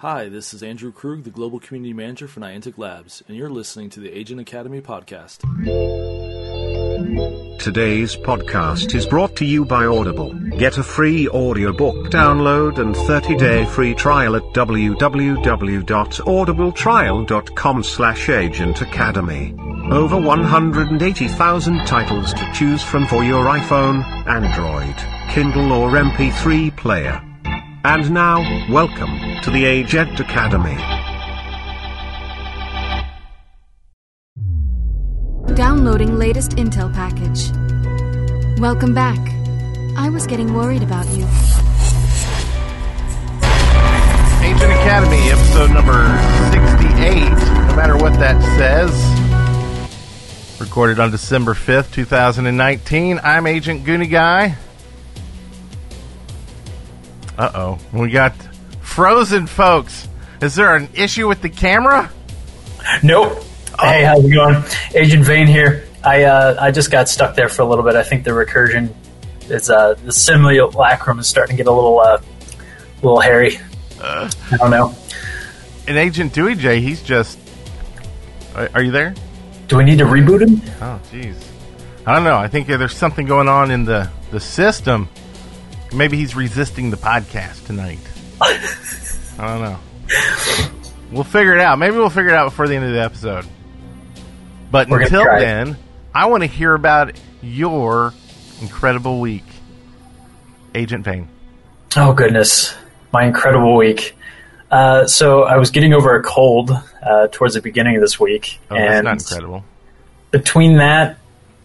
Hi, this is Andrew Krug, the Global Community Manager for Niantic Labs, and you're listening to the Agent Academy podcast. Today's podcast is brought to you by Audible. Get a free audiobook download and 30-day free trial at www.audibletrial.com slash Agent Academy. Over 180,000 titles to choose from for your iPhone, Android, Kindle or MP3 player. And now, welcome to the Agent Academy. Downloading latest intel package. Welcome back. I was getting worried about you. Agent Academy, episode number 68, no matter what that says. Recorded on December 5th, 2019. I'm Agent Goonie Guy. Uh oh. We got frozen folks. Is there an issue with the camera? Nope. Hey, how's it going? Agent Vane here. I uh, I just got stuck there for a little bit. I think the recursion is uh, the simulacrum is starting to get a little uh, little hairy. Uh, I don't know. And Agent Dewey J, he's just. Are, are you there? Do we need to reboot him? Oh, jeez. I don't know. I think there's something going on in the, the system. Maybe he's resisting the podcast tonight. I don't know. We'll figure it out. Maybe we'll figure it out before the end of the episode. But We're until then, I want to hear about your incredible week, Agent Vane. Oh goodness, my incredible week. Uh, so I was getting over a cold uh, towards the beginning of this week, Oh, that's and not incredible. between that,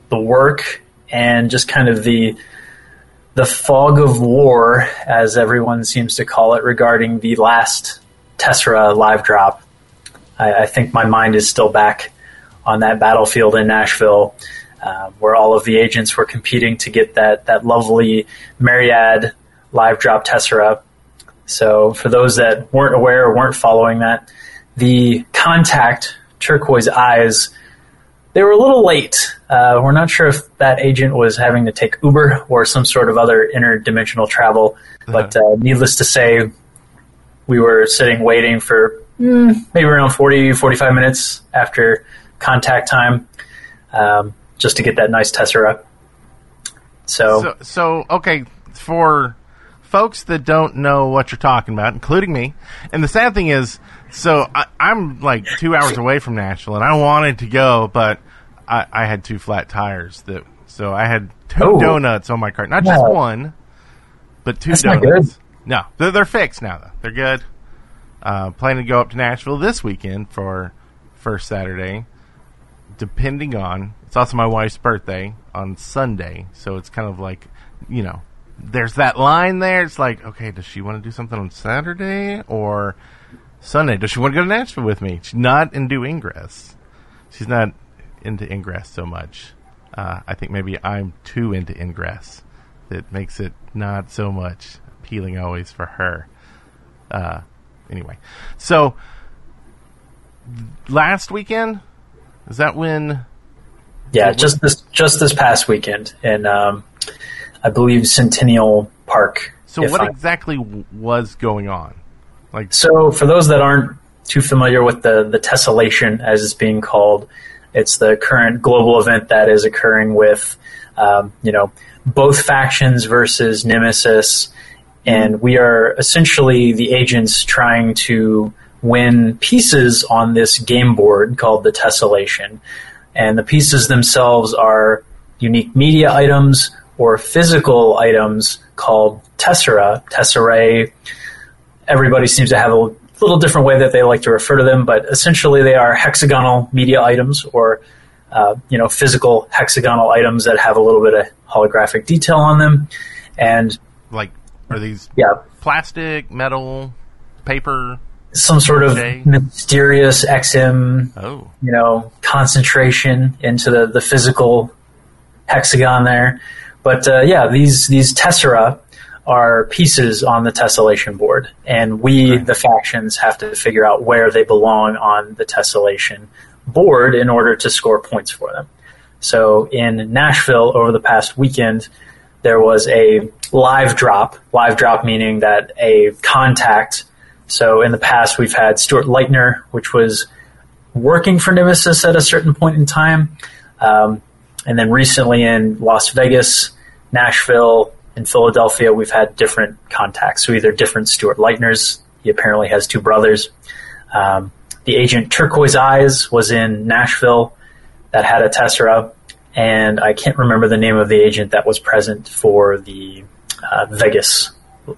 the work, and just kind of the the fog of war, as everyone seems to call it, regarding the last Tessera live drop, I, I think my mind is still back on that battlefield in Nashville, uh, where all of the agents were competing to get that that lovely Myriad live drop Tessera. So, for those that weren't aware or weren't following that, the contact turquoise eyes they were a little late. Uh, we're not sure if that agent was having to take Uber or some sort of other interdimensional travel, but uh, needless to say, we were sitting waiting for mm, maybe around 40, 45 minutes after contact time um, just to get that nice Tessera. So, So, so okay, for folks that don't know what you're talking about, including me, and the sad thing is, so I, I'm like two hours away from Nashville, and I wanted to go, but I, I had two flat tires that, so I had two Oh. donuts on my cart, not just one, but two That's donuts. No, they're, they're fixed now. Though they're good. Uh, planning to go up to Nashville this weekend for first Saturday depending on it's also my wife's birthday on Sunday, so it's kind of like you know, there's that line there. It's like, okay, does she want to do something on Saturday or Sunday? Does she want to go to Nashville with me? She's not into Ingress. She's not into Ingress so much. Uh, I think maybe I'm too into Ingress. That makes it not so much appealing always for her. Uh, anyway, so last weekend is that when yeah, just this just this past weekend in um, I believe Centennial Park. So what I'm- exactly was going on? Like, So, for those that aren't too familiar with the the tessellation, as it's being called, it's the current global event that is occurring with, um, you know, both factions versus Nemesis, and we are essentially the agents trying to win pieces on this game board called the tessellation, and the pieces themselves are unique media items or physical items called tessera, tesserae everybody seems to have a little different way that they like to refer to them, but essentially they are hexagonal media items or uh, you know physical hexagonal items that have a little bit of holographic detail on them. And like, are these yeah, plastic, metal, paper? some sort of mysterious XM Oh, you know concentration into the, the physical hexagon there. But uh, yeah, these these tessera are pieces on the tessellation board, and we, the factions, have to figure out where they belong on the tessellation board in order to score points for them. So in Nashville over the past weekend, there was a live drop. Live drop meaning that a contact So in the past, we've had Stuart Leitner, which was working for Nemesis at a certain point in time. Um, and then recently in Las Vegas, Nashville, and Philadelphia, we've had different contacts. So either different Stuart Leitners. He apparently has two brothers. Um, the agent Turquoise Eyes was in Nashville that had a Tessera, and I can't remember the name of the agent that was present for the uh, Vegas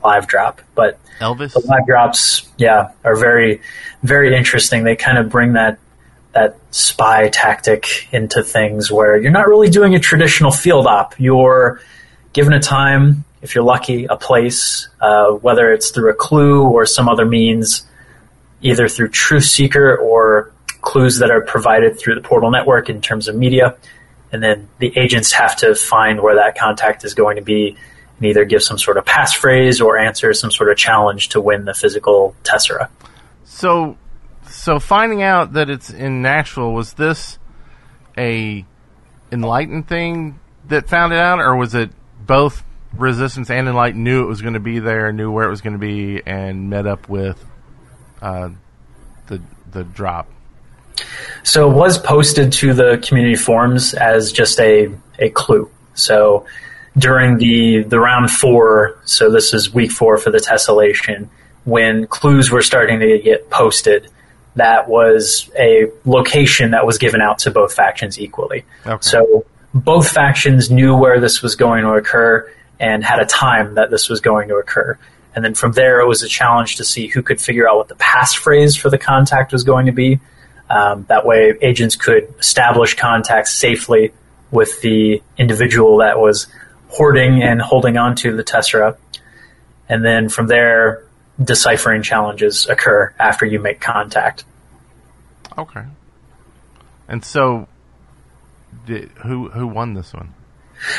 live drop. But Elvis. the live drops, yeah, are very, very interesting. They kind of bring that that spy tactic into things where you're not really doing a traditional field op. You're given a time, if you're lucky, a place, uh, whether it's through a clue or some other means, either through Truth Seeker or clues that are provided through the Portal Network in terms of media. And then the agents have to find where that contact is going to be and either give some sort of passphrase or answer some sort of challenge to win the physical Tessera. So, so finding out that it's in Nashville was this a enlightened thing that found it out, or was it both Resistance and Enlightened knew it was going to be there, knew where it was going to be, and met up with uh, the the drop? So it was posted to the community forums as just a, a clue. So during the, the round four, so this is week four for the tessellation, when clues were starting to get posted, that was a location that was given out to both factions equally. Okay. So both factions knew where this was going to occur and had a time that this was going to occur. And then from there, it was a challenge to see who could figure out what the passphrase for the contact was going to be. Um, that way, agents could establish contact safely with the individual that was hoarding and holding on to the Tessera. And then from there, deciphering challenges occur after you make contact. Okay. And so, did, who who won this one?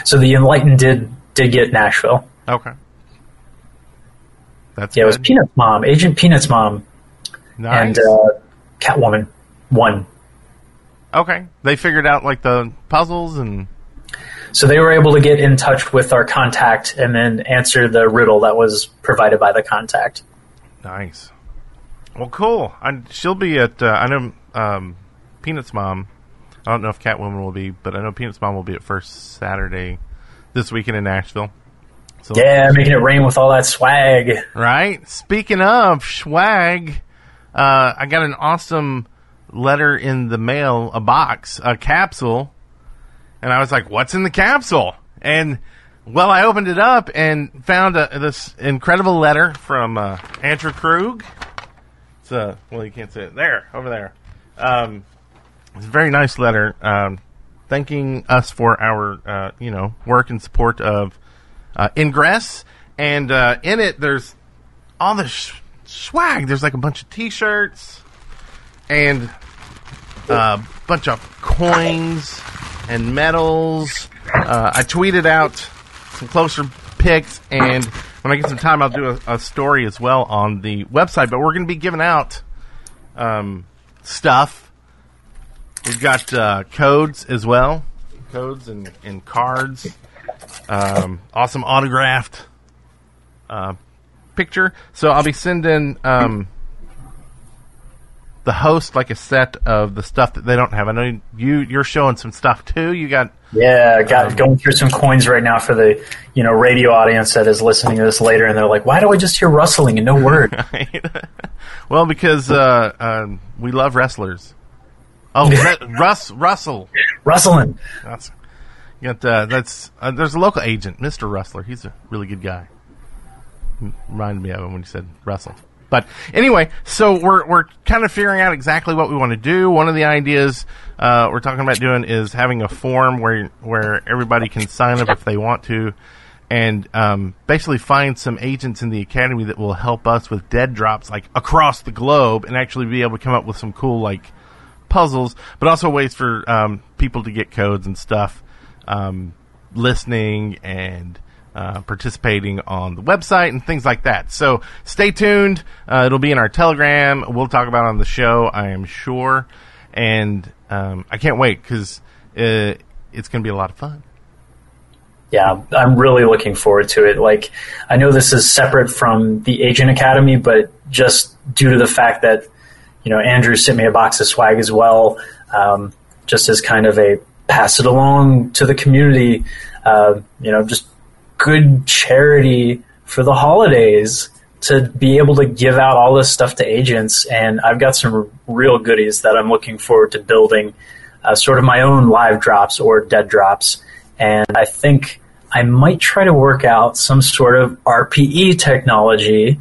So the Enlightened did did get Nashville. Okay. That's Yeah, it was. Peanut's mom, Agent Peanut's mom, nice. and uh, Catwoman won. okay, they figured out like the puzzles and So they were able to get in touch with our contact and then answer the riddle that was provided by the contact. Nice. Well, cool. I, she'll be at. Uh, I know um, Peanut's mom. I don't know if Catwoman will be, but I know Peanut's mom will be at First Saturday this weekend in Nashville. So, Yeah, making it rain with all that swag. Right. Speaking of swag, uh, I got an awesome letter in the mail, a box, a capsule, and I was like, "What's in the capsule?" And well, I opened it up and found a, this incredible letter from uh, Andrew Krug. It's a well, you can't see it there, over there. Um, it's a very nice letter, um, thanking us for our uh, you know work and support of uh, Ingress, and uh, in it there's all this sh- swag. There's like a bunch of T-shirts and a bunch of coins and medals. Uh, I tweeted out some closer pics, and when I get some time, I'll do a, a story as well on the website. But we're going to be giving out um, stuff. We've got uh, codes as well, codes and, and cards. Um, awesome autographed uh, picture. So I'll be sending um, the host like a set of the stuff that they don't have. I know you you're showing some stuff too. You got Yeah, got going through some coins right now for the you know radio audience that is listening to this later, and they're like, "Why do I just hear rustling and no word?" well because uh, um, we love wrestlers. Oh, Ru- Russ Russell. Rustling. That's you got uh, that's uh, there's a local agent, Mister Rustler. He's a really good guy. Reminded me of him when he said Russell. But anyway, so we're we're kind of figuring out exactly what we want to do. One of the ideas uh, we're talking about doing is having a form where where everybody can sign up if they want to, and um, basically find some agents in the academy that will help us with dead drops like across the globe, and actually be able to come up with some cool like puzzles, but also ways for um, people to get codes and stuff, um, listening and uh, participating on the website and things like that. So stay tuned. Uh, it'll be in our Telegram. We'll talk about on the show, I am sure. And um, I can't wait because uh, it's going to be a lot of fun. yeah, I'm really looking forward to it. Like, I know this is separate from the Agent Academy, but just due to the fact that, you know, Andrew sent me a box of swag as well, um, just as kind of a pass it along to the community, uh, you know, just good charity for the holidays to be able to give out all this stuff to agents. And I've got some real goodies that I'm looking forward to building, uh, sort of my own live drops or dead drops and I think I might try to work out some sort of RPE technology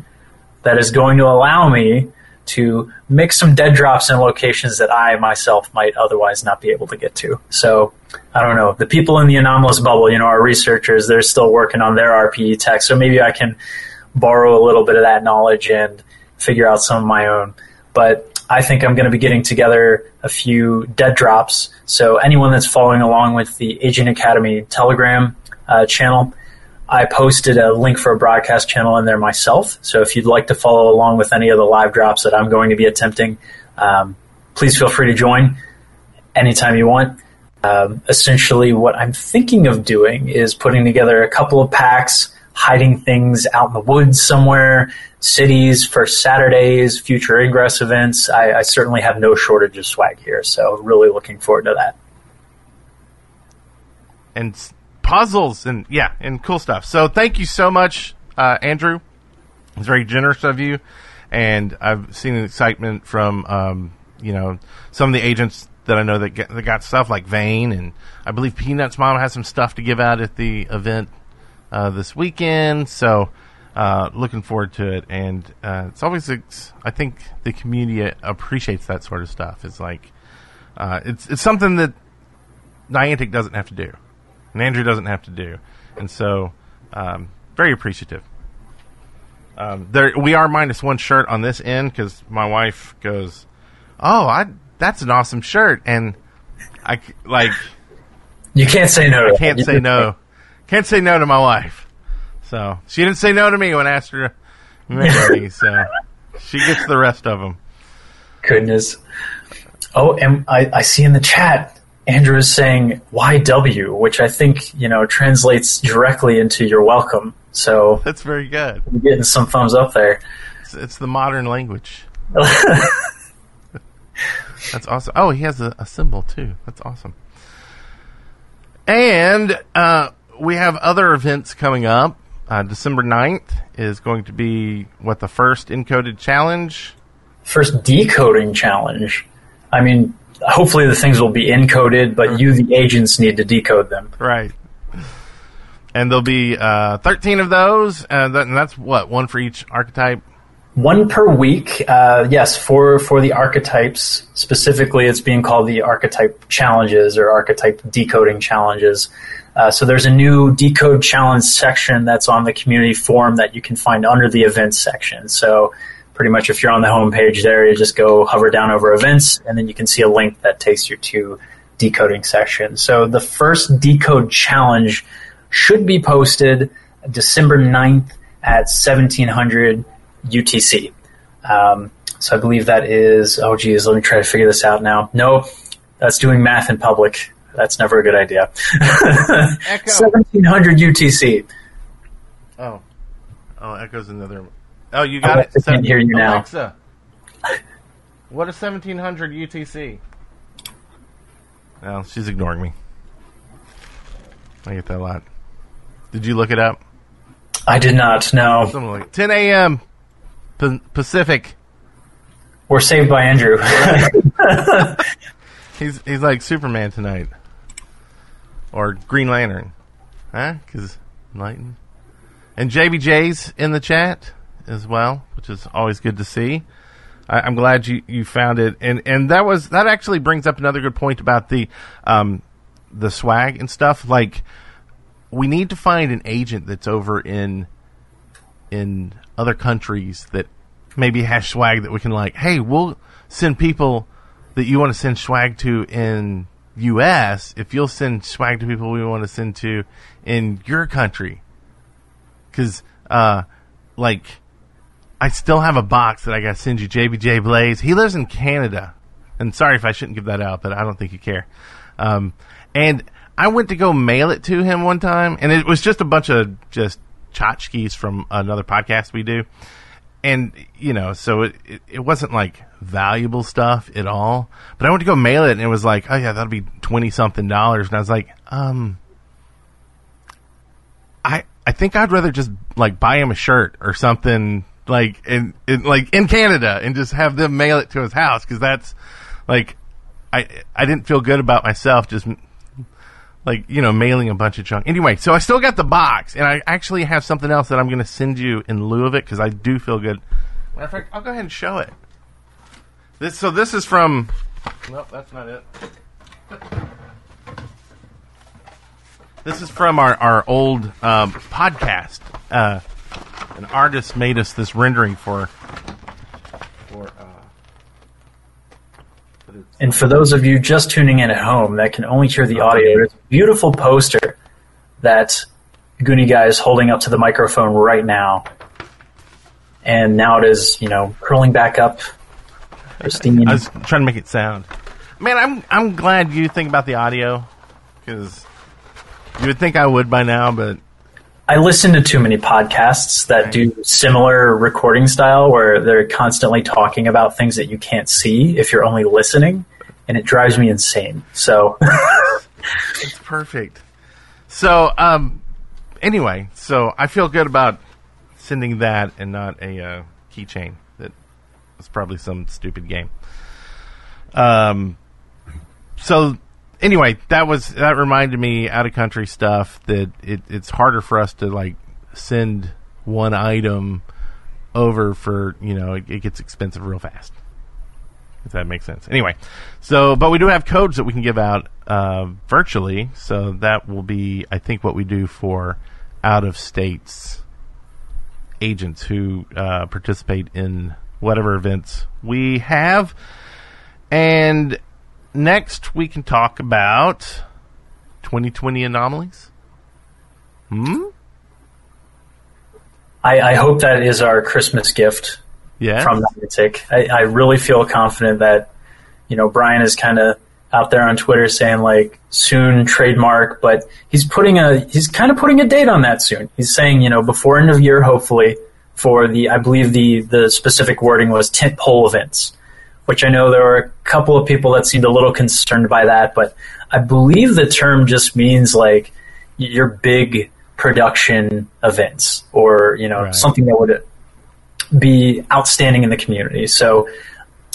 that is going to allow me to mix some dead drops in locations that I myself might otherwise not be able to get to. So I don't know. The people in the anomalous bubble, you know, our researchers, they're still working on their RPE tech. So maybe I can borrow a little bit of that knowledge and figure out some of my own. But I think I'm going to be getting together a few dead drops. So anyone that's following along with the Agent Academy Telegram uh, channel, I posted a link for a broadcast channel in there myself. So if you'd like to follow along with any of the live drops that I'm going to be attempting, um, please feel free to join anytime you want. Um, essentially, what I'm thinking of doing is putting together a couple of packs, hiding things out in the woods somewhere, cities for Saturdays, future ingress events. I, I, certainly have no shortage of swag here, so really looking forward to that. And puzzles and yeah, and cool stuff. So thank you so much, uh, Andrew. It's very generous of you, and I've seen the excitement from um, you know some of the agents that I know that, get, that got stuff like Vane, and I believe Peanuts Mom has some stuff to give out at the event uh, this weekend. So uh, looking forward to it, and uh, it's always it's, I think the community appreciates that sort of stuff. It's like uh, it's it's something that Niantic doesn't have to do, and Andrew doesn't have to do, and so um, very appreciative. Um, there we are minus one shirt on this end because my wife goes, "Oh, I that's an awesome shirt," and I like you can't say no. I can't say no. Can't say no to my wife. So she didn't say no to me when I asked her to marry. So she gets the rest of them. Goodness. Oh, and I, I see in the chat Andrew is saying YW, which I think you know translates directly into "you're welcome." So that's very good. I'm getting some thumbs up there. It's, it's the modern language. that's awesome. Oh, he has a, a symbol too. That's awesome. And uh, we have other events coming up. Uh, December 9th is going to be what the first encoded challenge. First decoding challenge. I mean, hopefully the things will be encoded, but you, the agents, need to decode them. Right. And there'll be uh, 13 of those, uh, that, and that's what one for each archetype. One per week, uh, yes. For for the archetypes specifically, it's being called the archetype challenges or archetype decoding challenges. Uh, so there's a new decode challenge section that's on the community forum that you can find under the events section. So pretty much if you're on the home page there, you just go hover down over events and then you can see a link that takes you to decoding section. So the first decode challenge should be posted December 9th at 1700 UTC. Um, so I believe that is, oh geez, let me try to figure this out now. No, that's doing math in public. That's never a good idea. 1700 UTC. Oh. Oh, Echo's another. Oh, you got it? I can hear you now. Alexa, what is 1700 UTC? Well, she's ignoring me. I get that a lot. Did you look it up? I did not, no. Something like 10 a.m. P- Pacific. We're saved by Andrew. he's he's like Superman tonight or Green Lantern, huh? Because Lightning and JBJ's in the chat as well, which is always good to see. I, am glad you, you found it, and and that was that actually brings up another good point about the um the swag and stuff. Like we need to find an agent that's over in in other countries that maybe has swag that we can like. Hey, we'll send people that you want to send swag to in U.S., if you'll send swag to people we want to send to in your country, because uh, like I still have a box that I got to send you, JBJ Blaze. He lives in Canada, and sorry if I shouldn't give that out, but I don't think you care. Um, and I went to go mail it to him one time, and it was just a bunch of just tchotchkes from another podcast we do, and you know, so it, it it wasn't like valuable stuff at all. But I went to go mail it, and it was like, oh yeah, that'll be twenty something dollars, and I was like, um, I I think I'd rather just like buy him a shirt or something like in, in like in Canada and just have them mail it to his house because that's like I I didn't feel good about myself just like you know mailing a bunch of junk. Anyway, so I still got the box and I actually have something else that I'm going to send you in lieu of it because I do feel good. Matter of fact, I'll go ahead and show it. This so this is from. Nope, that's not it. This is from our our old um, podcast. Uh, an artist made us this rendering for. For. Uh, And for those of you just tuning in at home that can only hear the audio, there's a beautiful poster that Goonie Guy is holding up to the microphone right now. And now it is, you know, curling back up. Pristine. I was trying to make it sound. Man, I'm I'm glad you think about the audio because you would think I would by now, but I listen to too many podcasts that do similar recording style where they're constantly talking about things that you can't see if you're only listening, and it drives me insane. So, it's perfect. So, um, anyway, so I feel good about sending that and not a uh, keychain. That was probably some stupid game. Um, so anyway, that was that reminded me out of country stuff that it, it's harder for us to like send one item over for you know it, it gets expensive real fast. If that makes sense. Anyway, so but we do have codes that we can give out uh, virtually, so that will be I think what we do for out of states agents who uh, participate in whatever events we have. And next we can talk about 2020 anomalies. Hmm? I, I hope that is our Christmas gift Yeah. from Niantic. I, I really feel confident that, you know, Brian is kind of out there on Twitter saying like soon trademark, but he's putting a he's kind of putting a date on that soon. He's saying you know before end of year hopefully for the I believe the the specific wording was tent pole events, which I know there were a couple of people that seemed a little concerned by that, but I believe the term just means like your big production events or you know Right. something that would be outstanding in the community. So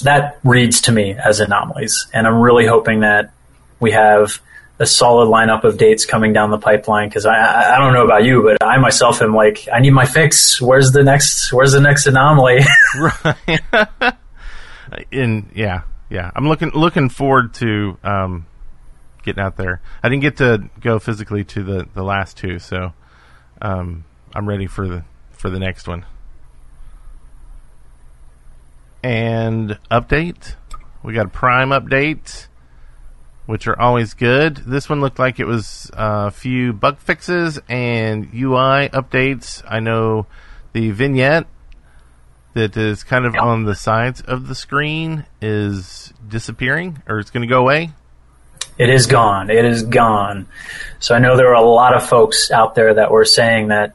that reads to me as anomalies, and I'm really hoping that we have a solid lineup of dates coming down the pipeline. Because I, I I don't know about you, but I myself am like, I need my fix. Where's the next? Where's the next anomaly? in yeah, yeah. I'm looking looking forward to um, getting out there. I didn't get to go physically to the, the last two, so um, I'm ready for the for the next one. And update, we got a Prime update, which are always good. This one looked like it was uh, a few bug fixes and UI updates. I know the vignette that is kind of Yep. on the sides of the screen is disappearing or it's going to go away. It is gone. It is gone. So I know there were a lot of folks out there that were saying that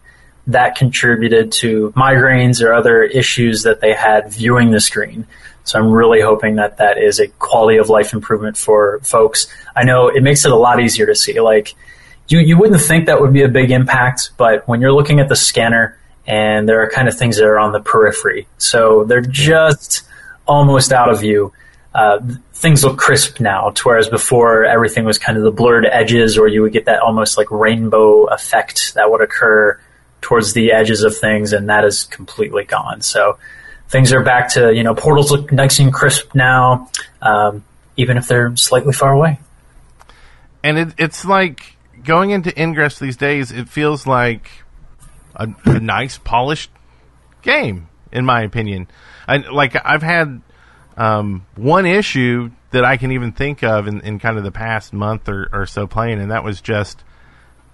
that contributed to migraines or other issues that they had viewing the screen. So I'm really hoping that that is a quality of life improvement for folks. I know it makes it a lot easier to see. Like you, you wouldn't think that would be a big impact, but when you're looking at the scanner and there are kind of things that are on the periphery, so they're just almost out of view uh, things look crisp now, to whereas before everything was kind of the blurred edges, or you would get that almost like rainbow effect that would occur towards the edges of things, and that is completely gone. So things are back to you know portals look nice and crisp now, um, even if they're slightly far away. and it, it's like going into Ingress these days. It feels like a, a nice, polished game, in my opinion. I, like I've had um, one issue that I can even think of in, in kind of the past month or, or so playing, and that was just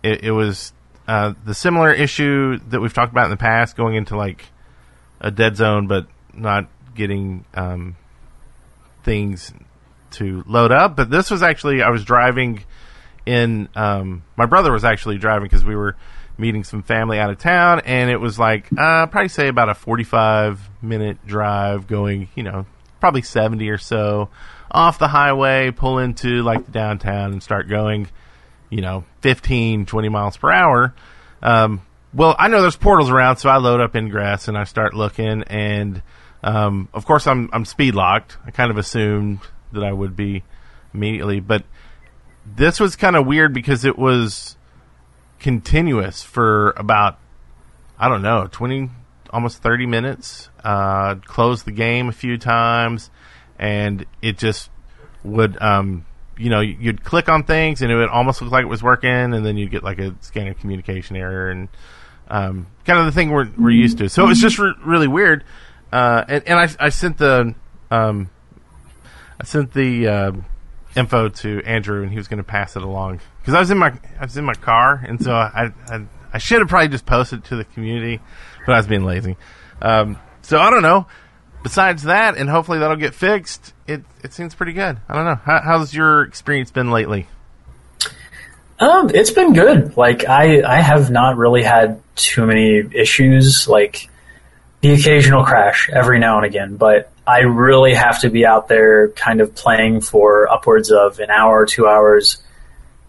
it, it was uh, the similar issue that we've talked about in the past, going into like a dead zone, but not getting um, things to load up. But this was actually I was driving in um, my brother was actually driving because we were meeting some family out of town, and it was like uh, probably say about a forty-five minute drive going, you know, probably seventy or so off the highway, pull into like the downtown, and start going, you know, 15, 20 miles per hour. Um, well, I know there's portals around, so I load up Ingress and I start looking, and um, of course I'm I'm speed locked. I kind of assumed that I would be immediately, but this was kind of weird because it was continuous for about I don't know twenty almost thirty minutes. Uh, closed the game a few times, and it just would um, you know you'd click on things and it would almost look like it was working, and then you'd get like a scanner communication error and um, kind of the thing we're we're used to. So it was just re- really weird. Uh, and, and I, I sent the um, I sent the uh, info to Andrew, and he was going to pass it along because I was in my I was in my car, and so I I, I should have probably just posted it to the community, but I was being lazy. Um, so I don't know. Besides that, and hopefully that'll get fixed. It it seems pretty good. I don't know. How, how's your experience been lately? Um, it's been good. Like I, I have not really had too many issues. Like the occasional crash every now and again, but I really have to be out there, kind of playing for upwards of an hour, or two hours,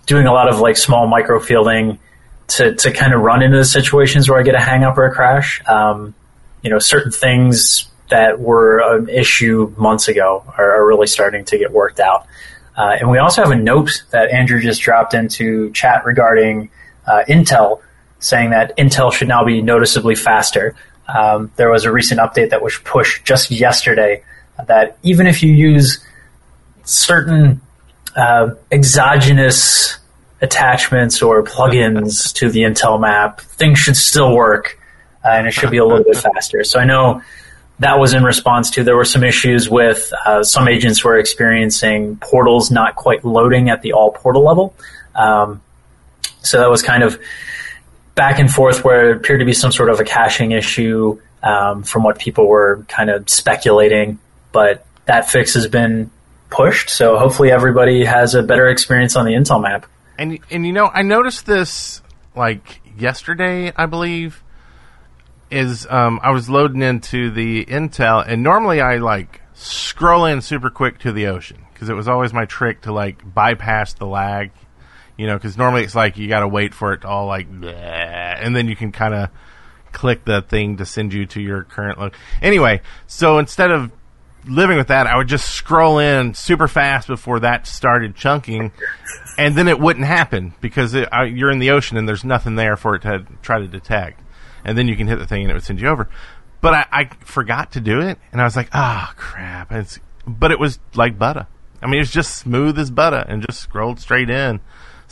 doing a lot of like small micro fielding to to kind of run into the situations where I get a hang up or a crash. Um, you know, certain things that were an issue months ago are, are really starting to get worked out. Uh, and we also have a note that Andrew just dropped into chat regarding uh, Intel, saying that Intel should now be noticeably faster. Um, there was a recent update that was pushed just yesterday that even if you use certain uh, exogenous attachments or plugins to the Intel map, things should still work, uh, and it should be a little bit faster. So I know that was in response to there were some issues with uh, some agents were experiencing portals not quite loading at the all portal level. Um, so that was kind of back and forth where it appeared to be some sort of a caching issue um, from what people were kind of speculating. But that fix has been pushed, so hopefully everybody has a better experience on the Intel map. And and you know, I noticed this like yesterday, I believe. Is um, I was loading into the Intel, and normally I like scroll in super quick to the ocean because it was always my trick to like bypass the lag, you know. Because normally it's like you got to wait for it to all like, bleh, and then you can kind of click the thing to send you to your current load. Anyway, so instead of living with that, I would just scroll in super fast before that started chunking, and then it wouldn't happen because it, I, you're in the ocean and there's nothing there for it to try to detect. And then you can hit the thing and it would send you over. But I, I forgot to do it, and I was like, ah, crap. It's, but it was like butter. I mean, it was just smooth as butter and just scrolled straight in.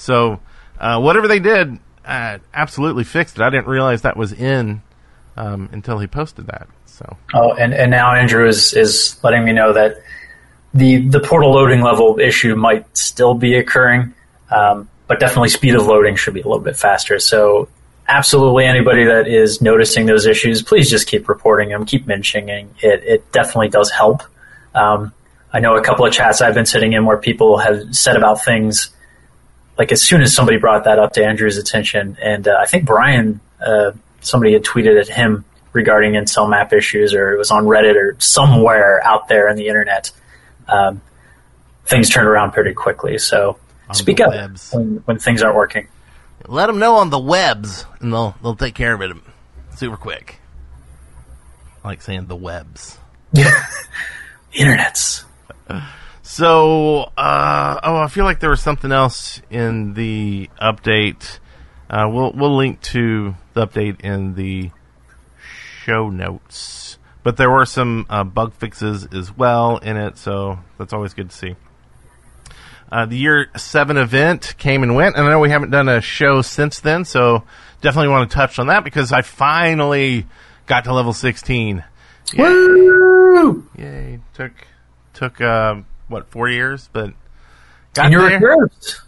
So uh, whatever they did, uh, absolutely fixed it. I didn't realize that was in um, until he posted that. So Oh, and, and now Andrew is, is letting me know that the the portal loading level issue might still be occurring, um, but definitely speed of loading should be a little bit faster. So absolutely anybody that is noticing those issues, please just keep reporting them, keep mentioning it. It definitely does help. Um, I know a couple of chats I've been sitting in where people have said about things like as soon as somebody brought that up to Andrew's attention, and uh, I think Brian, uh, somebody had tweeted at him regarding Intel map issues, or it was on Reddit or somewhere out there in the internet. Um, things turn around pretty quickly. So On speak up when, when things aren't working. let them know on the webs, and they'll they'll take care of it super quick. I like saying the webs. yeah, Internets. So, uh, oh, I feel like there was something else in the update. Uh, we'll we'll link to the update in the show notes. But there were some uh, bug fixes as well in it, so that's always good to see. Uh, the year seven event came and went, and I know we haven't done a show since then, so definitely want to touch on that because I finally got to level sixteen. Woo! Yay! Took took uh, what four years, but got And you there. recursed.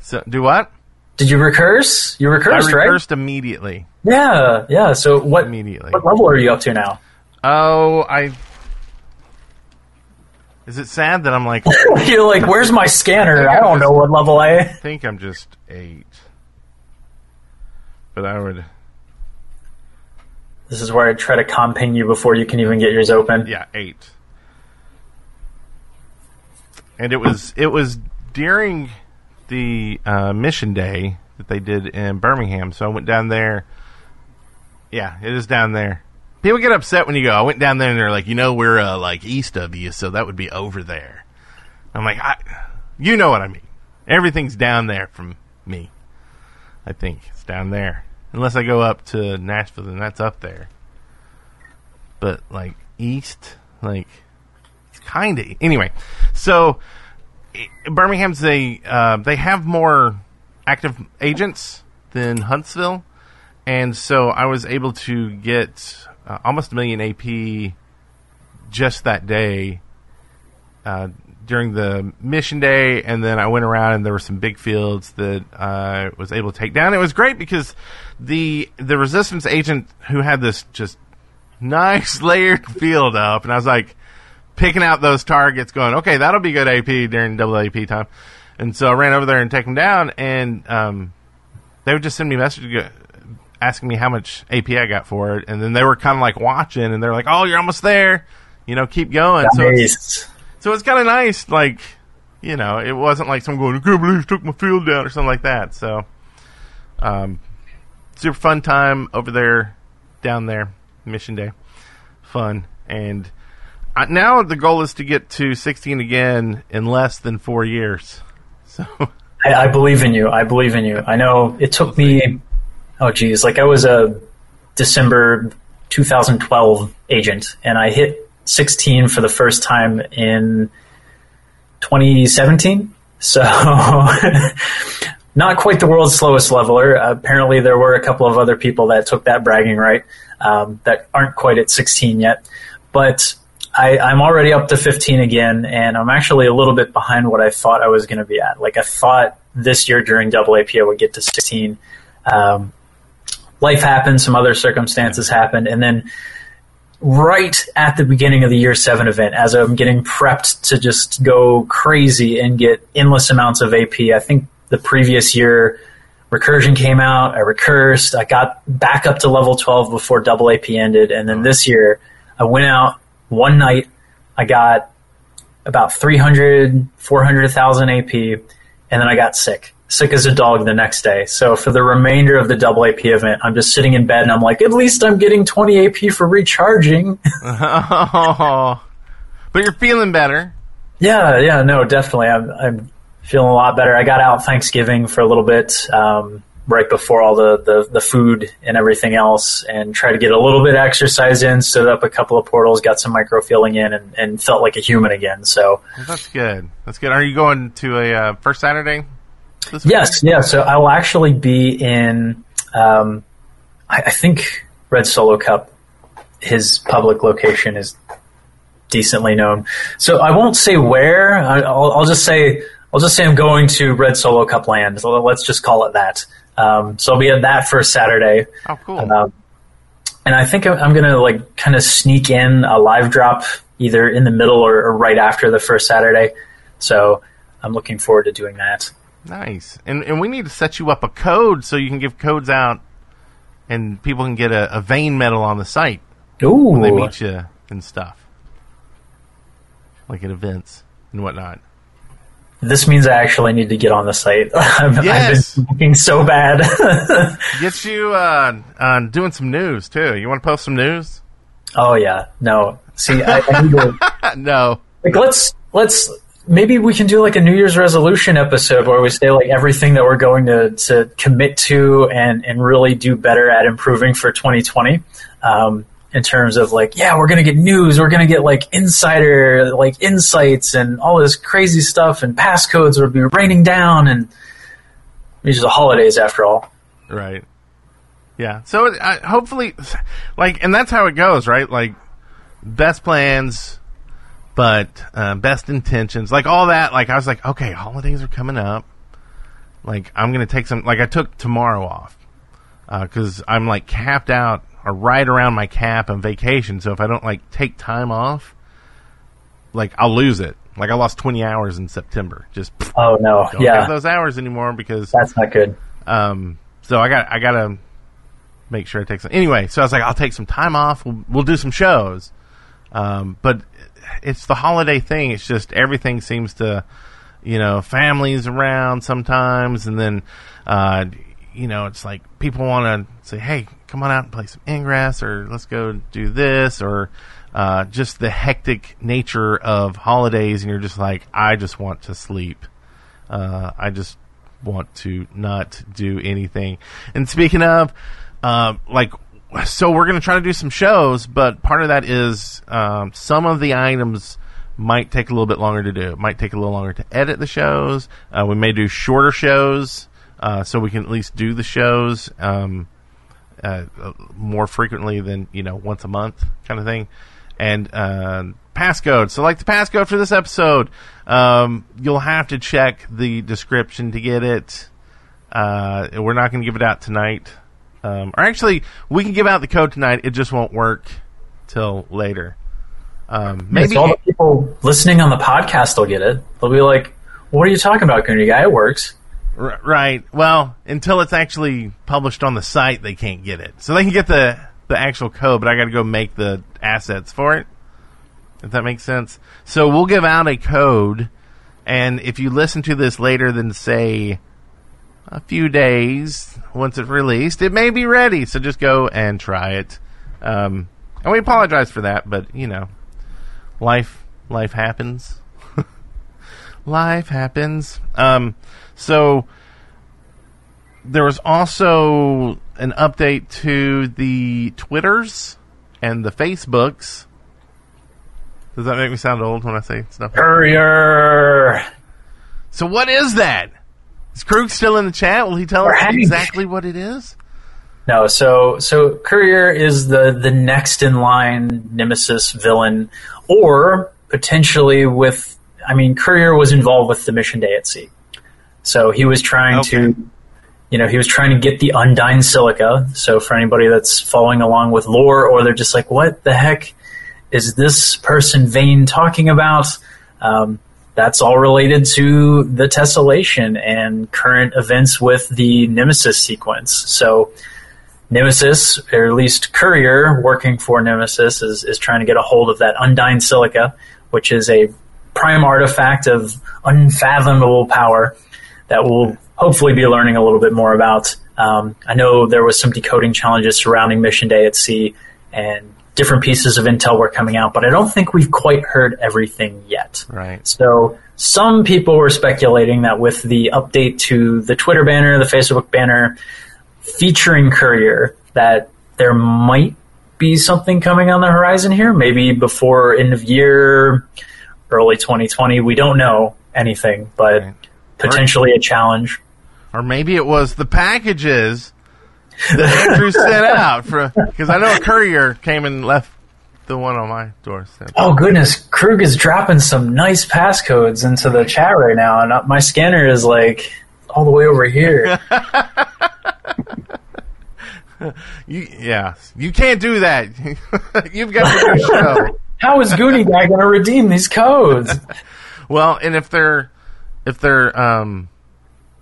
So, do what? Did you recurse? You I recursed, right? recursed immediately. Yeah, yeah. So what? Immediately. What level are you up to now? Oh, I Is it sad that I'm like, You're like, where's my scanner? I don't know what level I. I think I'm just eight. But I would, This is where I try to comping you before you can even get yours open. yeah, eight. And it was it was during the uh, mission day that they did in Birmingham, so I went down there. Yeah, it is down there. People get upset when you go. I went down there and they're like, you know, we're uh, like east of you, so that would be over there. I'm like, I, you know what I mean. Everything's down there from me. I think it's down there, unless I go up to Nashville, then that's up there. But like east, like kind of anyway. So Birmingham's they uh, they have more active agents than Huntsville, and so I was able to get uh, almost a million AP just that day uh, during the mission day, and then I went around and there were some big fields that I was able to take down. It was great because the the resistance agent who had this just nice layered field up, and I was like picking out those targets, going, okay, that'll be good AP during double AP time. And so I ran over there and take them down, and um, they would just send me messages asking me how much AP I got for it, and then they were kind of like watching, and they're like, "Oh, you're almost there," you know, keep going. So it's, so it's kind of nice, like you know, it wasn't like someone going, "I can't believe you took my field down" or something like that. So, um, super fun time over there, down there, mission day, fun, and uh, now the goal is to get to 16 again in less than four years. So, I, I believe in you. I believe in you. I know it took me. Oh, geez, like I was a December 2012 agent, and I hit 16 for the first time in 2017. So, not quite the world's slowest leveler. apparently, there were a couple of other people that took that bragging right um, that aren't quite at 16 yet. But I, I'm already up to 15 again, and I'm actually a little bit behind what I thought I was going to be at. Like I thought this year during double AP I would get to 16. Um, life happened, some other circumstances happened, and then right at the beginning of the year seven event, as I'm getting prepped to just go crazy and get endless amounts of AP, I think the previous year recursion came out, I recursed, I got back up to level 12 before double AP ended, and then this year I went out one night, I got about 300, 400,000 AP, and then I got sick. Sick as a dog the next day. So for the remainder of the double AP event, I'm just sitting in bed and I'm like, at least I'm getting 20 AP for recharging. oh, but you're feeling better. yeah, yeah, no, definitely. I'm, I'm feeling a lot better. I got out Thanksgiving for a little bit, um, right before all the, the, the food and everything else and try to get a little bit of exercise in, stood up a couple of portals, got some micro fielding in and, and felt like a human again. So That's good. That's good. Are you going to a uh, first Saturday? This week? Yes, yeah. So I will actually be in. Um, I, I think Red Solo Cup. His public location is decently known. So I won't say where. I, I'll, I'll just say I'll just say I'm going to Red Solo Cup land. So let's just call it that. Um, so I'll be at that first Saturday. Oh, cool. Um, and I think I'm, I'm gonna like kind of sneak in a live drop either in the middle or, or right after the first Saturday. So I'm looking forward to doing that. Nice. And and we need to set you up a code so you can give codes out, and people can get a, a Vane medal on the site Ooh, when they meet you and stuff, like at events and whatnot. This means I actually need to get on the site. I've, Yes. I've been looking so bad. Get you uh, uh, doing some news too. You want to post some news? oh yeah, no. See, I, I need to no. like let's let's maybe we can do like a New Year's resolution episode where we say like everything that we're going to to commit to and and really do better at improving for 2020. Um, in terms of like, yeah, we're gonna get news, we're gonna get like insider like insights and all this crazy stuff, and passcodes will be raining down, and these are the holidays after all. Right. Yeah. So it, I, hopefully, like, and that's how it goes, right? Like, best plans, but uh, best intentions, like all that. Like, I was like, okay, holidays are coming up. Like, I'm gonna take some. Like, I took tomorrow off because I'm like capped out or right around my cap on vacation. So if I don't like take time off, like I'll lose it. Like I lost 20 hours in September. Just Oh no, don't yeah, have those hours anymore because that's not good. um. So I got I gotta make sure I take some. Anyway, so I was like, I'll take some time off. We'll, we'll do some shows. Um, but it's the holiday thing. It's just everything seems to, you know, families around sometimes, and then, uh, you know, it's like people want to say, "Hey, come on out and play some Ingress," or "Let's go do this," or uh, just the hectic nature of holidays, and you're just like, "I just want to sleep." Uh, I just want to not do anything. And speaking of, uh, like, so we're going to try to do some shows, but part of that is um, some of the items might take a little bit longer to do. It might take a little longer to edit the shows. Uh, we may do shorter shows, uh, so we can at least do the shows um, uh, more frequently than you know once a month, kind of thing. And uh, passcode. So, like the passcode for this episode, um, you'll have to check the description to get it. Uh, we're not going to give it out tonight. Um, or actually, we can give out the code tonight. It just won't work till later. Um, maybe all the people listening on the podcast will get it. They'll be like, "What are you talking about, Goonie Guy? It works." Right. Well, until it's actually published on the site, they can't get it. So they can get the the actual code, but I got to go make the assets for it. If that makes sense. So we'll give out a code, and if you listen to this later than say a few days once it's released, it may be ready. So just go and try it. Um, and we apologize for that, but you know, life life happens. life happens. Um, so there was also an update to the Twitters and the Facebooks. Does that make me sound old when I say stuff? Courier. So what is that? Is Krug still in the chat? Will he tell us exactly what it is? No, so so Courier is the the next in line nemesis villain, or potentially with. I mean, Courier was involved with the mission day at sea, so he was trying Okay. to, you know, he was trying to get the Undyne Silica. So for anybody that's following along with lore, or they're just like, what the heck is this person Vane talking about? Um, that's all related to the tessellation and current events with the Nemesis sequence. So. Nemesis, or at least Courier, working for Nemesis, is, is trying to get a hold of that Undyne Silica, which is a prime artifact of unfathomable power that we'll hopefully be learning a little bit more about. Um, I know there was some decoding challenges surrounding Mission Day at Sea, and different pieces of intel were coming out, but I don't think we've quite heard everything yet. Right. So some people were speculating that with the update to the Twitter banner, the Facebook banner, featuring Courier, that there might be something coming on the horizon here. Maybe before end of year, early 2020. We don't know anything, but Right. Potentially a challenge. Or maybe it was the packages that Andrew sent out for because I know a courier came and left the one on my doorstep. Oh goodness, Krug is dropping some nice passcodes into the chat right now, and uh, my scanner is like all the way over here. You, yeah, you can't do that. You've got to do show. How is Goonie Guy going to redeem these codes? Well, and if they're if they're um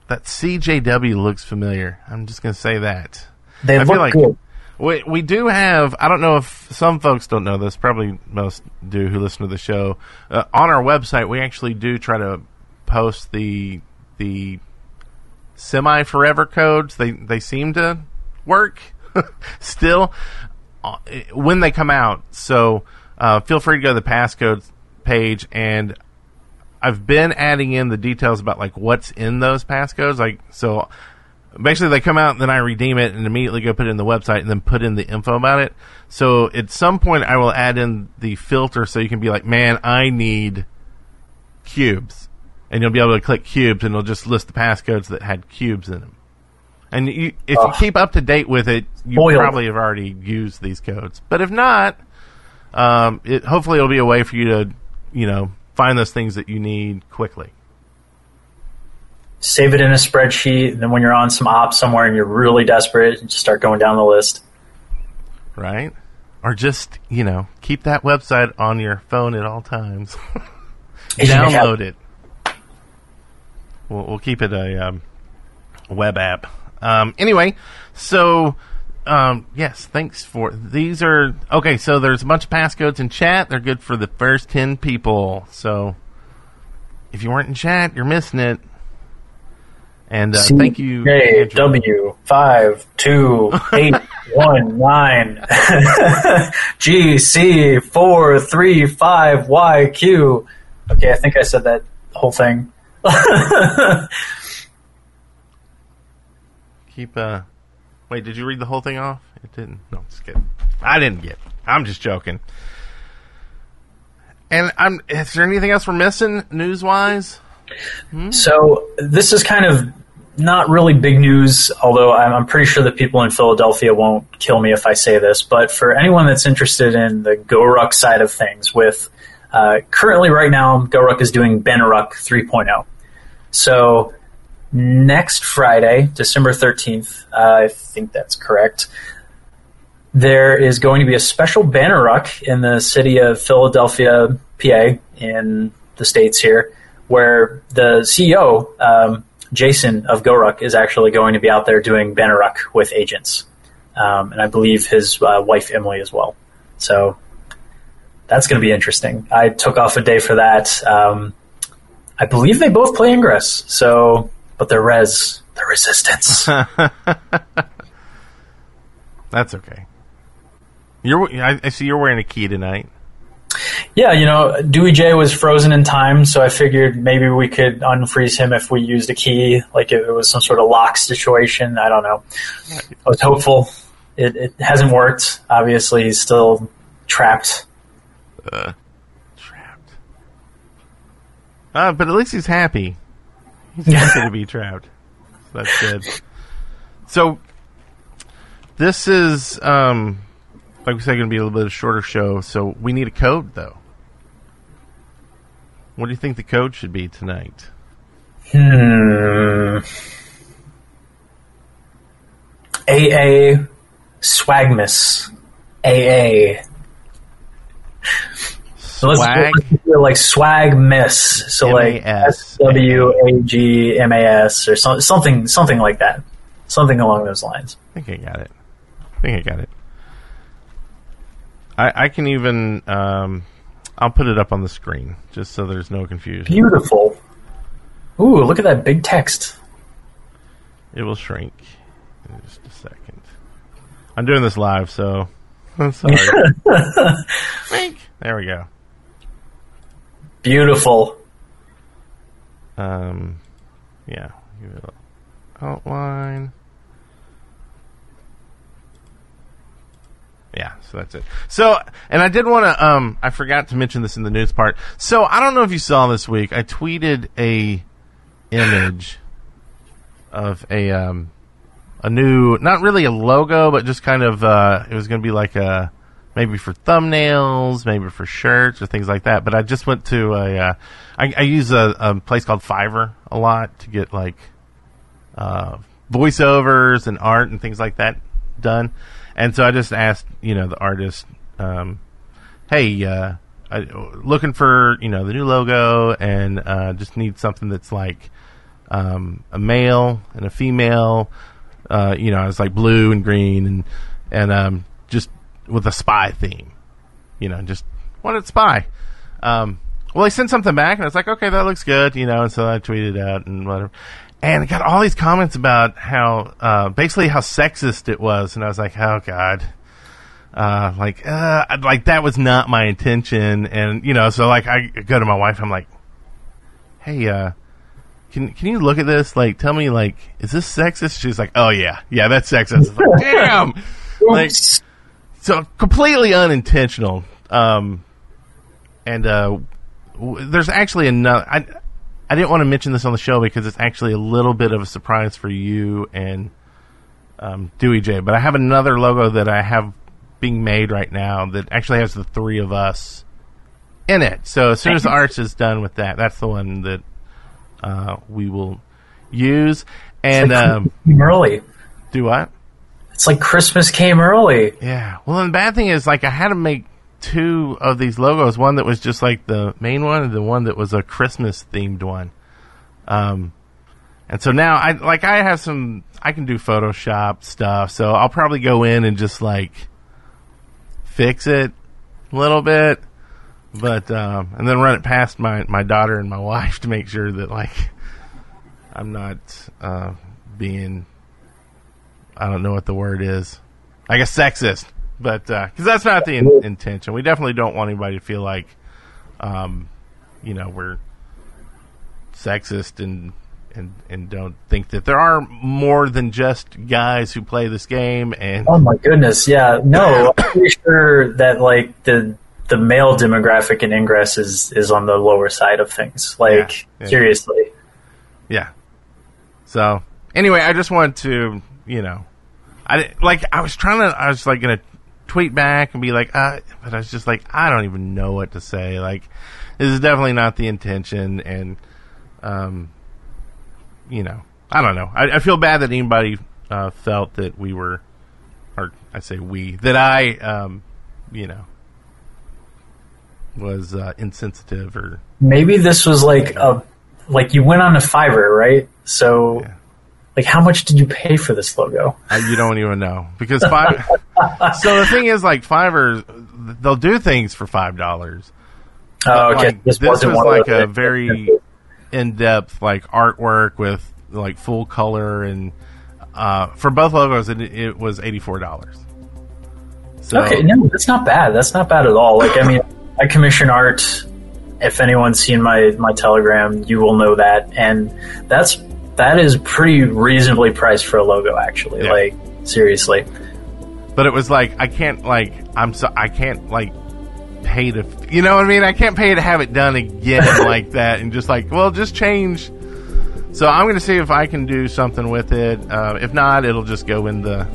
that CJW looks familiar. I'm just gonna say that. They I look feel like good. we we do have. I don't know if some folks don't know this. Probably most do who listen to the show. Uh, on our website, we actually do try to post the the semi forever codes. They they seem to work still uh, when they come out. So uh, feel free to go to the passcodes page and I've been adding in the details about like what's in those passcodes. Like so, basically they come out and then I redeem it and immediately go put it in the website and then put in the info about it. So at some point I will add in the filter so you can be like, man, I need cubes, and you'll be able to click cubes and it'll just list the passcodes that had cubes in them. And you, if you keep up to date with it, you Boiled. probably have already used these codes. But if not, um, it, hopefully it'll be a way for you to, you know, find those things that you need quickly. Save it in a spreadsheet, and then when you're on some op somewhere and you're really desperate, you just start going down the list. Right? or just you know keep that website on your phone at all times. Download it. We'll, we'll keep it a um, web app. Um, anyway, so um, yes, thanks for these are okay. So there's a bunch of passcodes in chat. They're good for the first ten people. So if you weren't in chat, you're missing it. And uh, thank you, J Andrew. W five two eight one nine G C four three five Y Q. Okay, I think I said that whole thing. Keep uh wait, did you read the whole thing off? It didn't. No, just kidding. I didn't get. I'm just joking. And I'm is there anything else we're missing news wise? So this is kind of not really big news, although I'm, I'm pretty sure that people in Philadelphia won't kill me if I say this. But for anyone that's interested in the GoRuck side of things, with uh, currently right now, GoRuck is doing Banneruck 3.0. So next Friday, December 13th, uh, I think that's correct. There is going to be a special banner Banneruck in the city of Philadelphia, PA, in the states here, where the CEO, um, Jason of GoRuck, is actually going to be out there doing banner Banneruck with agents. Um, and I believe his uh, wife, Emily, as well. So that's going to be interesting. I took off a day for that. Um, I believe they both play Ingress, so but they're res, the resistance. That's okay. You're I, I see you're wearing a key tonight. yeah, you know, Dewey J was frozen in time, so I figured maybe we could unfreeze him if we used a key, like if it was some sort of lock situation. I don't know. I was hopeful. It, it hasn't worked. Obviously, he's still trapped. Trapped. Uh, but at least he's happy. He's happy to be trapped. That's good. So this is um like we said going to be a little bit of shorter show, so we need a code though. What do you think the code should be tonight? Hmm. AA Swagmas. AA. So let's, Swag do like swag miss. So like M.A.S.. S W A G M A S or so, something something like that. Something along those lines. I think I got it. I think I got it. I, I can even um, I'll put it up on the screen just so there's no confusion. Beautiful. Ooh, look at that big text. It will shrink in just a second. I'm doing this live, so I'm sorry. Shrink. there we go. Beautiful. Um, yeah, outline. Yeah, so that's it. So, and I did want to, um, I forgot to mention this in the news part. So, I don't know if you saw this week, I tweeted a image of a, um, a new, not really a logo, but just kind of, uh, it was going to be like a, maybe for thumbnails, maybe for shirts or things like that. But I just went to a, uh, I, I use a, a place called Fiverr a lot to get like, uh, voiceovers and art and things like that done. And so I just asked, you know, the artist, um, hey, uh, I, looking for, you know, the new logo and, uh, just need something that's like, um, a male and a female, uh, you know, it's like blue and green and, and, um, just with a spy theme, you know, just wanted spy. Um, well, I sent something back and I was like, okay, that looks good, you know, and so I tweeted out and whatever. And I got all these comments about how, uh, basically how sexist it was. And I was like, oh God. Uh, like, uh, like that was not my intention. And, you know, so like I go to my wife, I'm like, hey, uh, can, can you look at this? Like, tell me, like, is this sexist? She's like, oh yeah, yeah, that's sexist. Like, Damn! like, so completely unintentional. Um, and, uh, w- there's actually another, I, I didn't want to mention this on the show because it's actually a little bit of a surprise for you and um, Dewey J. But I have another logo that I have being made right now that actually has the three of us in it. So as soon as the arts is done with that, that's the one that uh, we will use. And um, Early. do what? It's like Christmas came early. Yeah. Well, the bad thing is, like, I had to make two of these logos. One that was just like the main one, and the one that was a Christmas themed one. Um, and so now I like I have some. I can do Photoshop stuff, so I'll probably go in and just like fix it a little bit, but um, and then run it past my my daughter and my wife to make sure that like I'm not uh, being I don't know what the word is. I guess sexist, but because that's not the in- intention. We definitely don't want anybody to feel like, um, you know, we're sexist and and and don't think that there are more than just guys who play this game. And Oh my goodness, yeah. No, I'm pretty sure that like the the male demographic in Ingress is is on the lower side of things. Like Yeah, yeah. seriously. Yeah. So anyway, I just wanted to, you know, I like I was trying to, I was like gonna tweet back and be like, uh, but I was just like, I don't even know what to say. Like, this is definitely not the intention, and um, you know, I don't know. I, I feel bad that anybody uh, felt that we were, or I say we, that I, um, you know, was uh, insensitive or Maybe this was like a like you went on a Fiverr, right? So Yeah. Like how much did you pay for this logo? Uh, you don't even know because five. so the thing is, like Fiverr, they'll do things for five dollars. Oh, okay. Like, this, wasn't was like a very in-depth like artwork with like full color and uh, for both logos, it, it was eighty-four dollars. So Okay, no, that's not bad. That's not bad at all. Like, I mean, I commission art. If anyone's seen my my Telegram, you will know that, and that's that is pretty reasonably priced for a logo. Actually, Yeah. like seriously. but it was like I can't like I'm so I can't like pay to you know what I mean I can't pay to have it done again like that and just like well just change so I'm gonna see if I can do something with it uh, if not it'll just go in the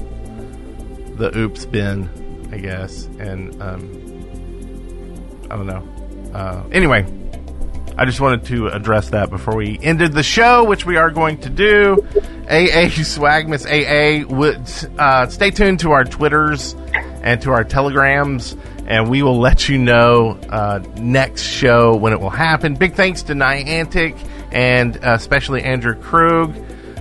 the oops bin I guess and um, I don't know uh, anyway I just wanted to address that before we ended the show, which we are going to do. AA Swagmas AA. Would, uh, stay tuned to our Twitters and to our Telegrams, and we will let you know uh, next show when it will happen. Big thanks to Niantic and uh, especially Andrew Krug.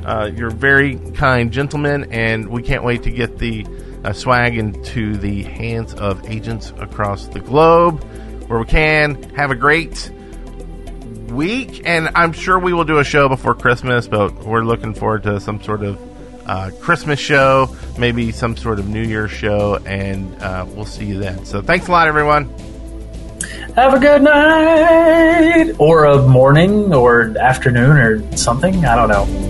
Uh, you're very kind gentleman, and we can't wait to get the uh, swag into the hands of agents across the globe where we can. Have a great week, and I'm sure we will do a show before Christmas, but we're looking forward to some sort of uh, Christmas show, maybe some sort of New Year's show, and uh, we'll see you then. So thanks a lot, everyone. Have a good night, or a morning, or afternoon, or something. I don't know.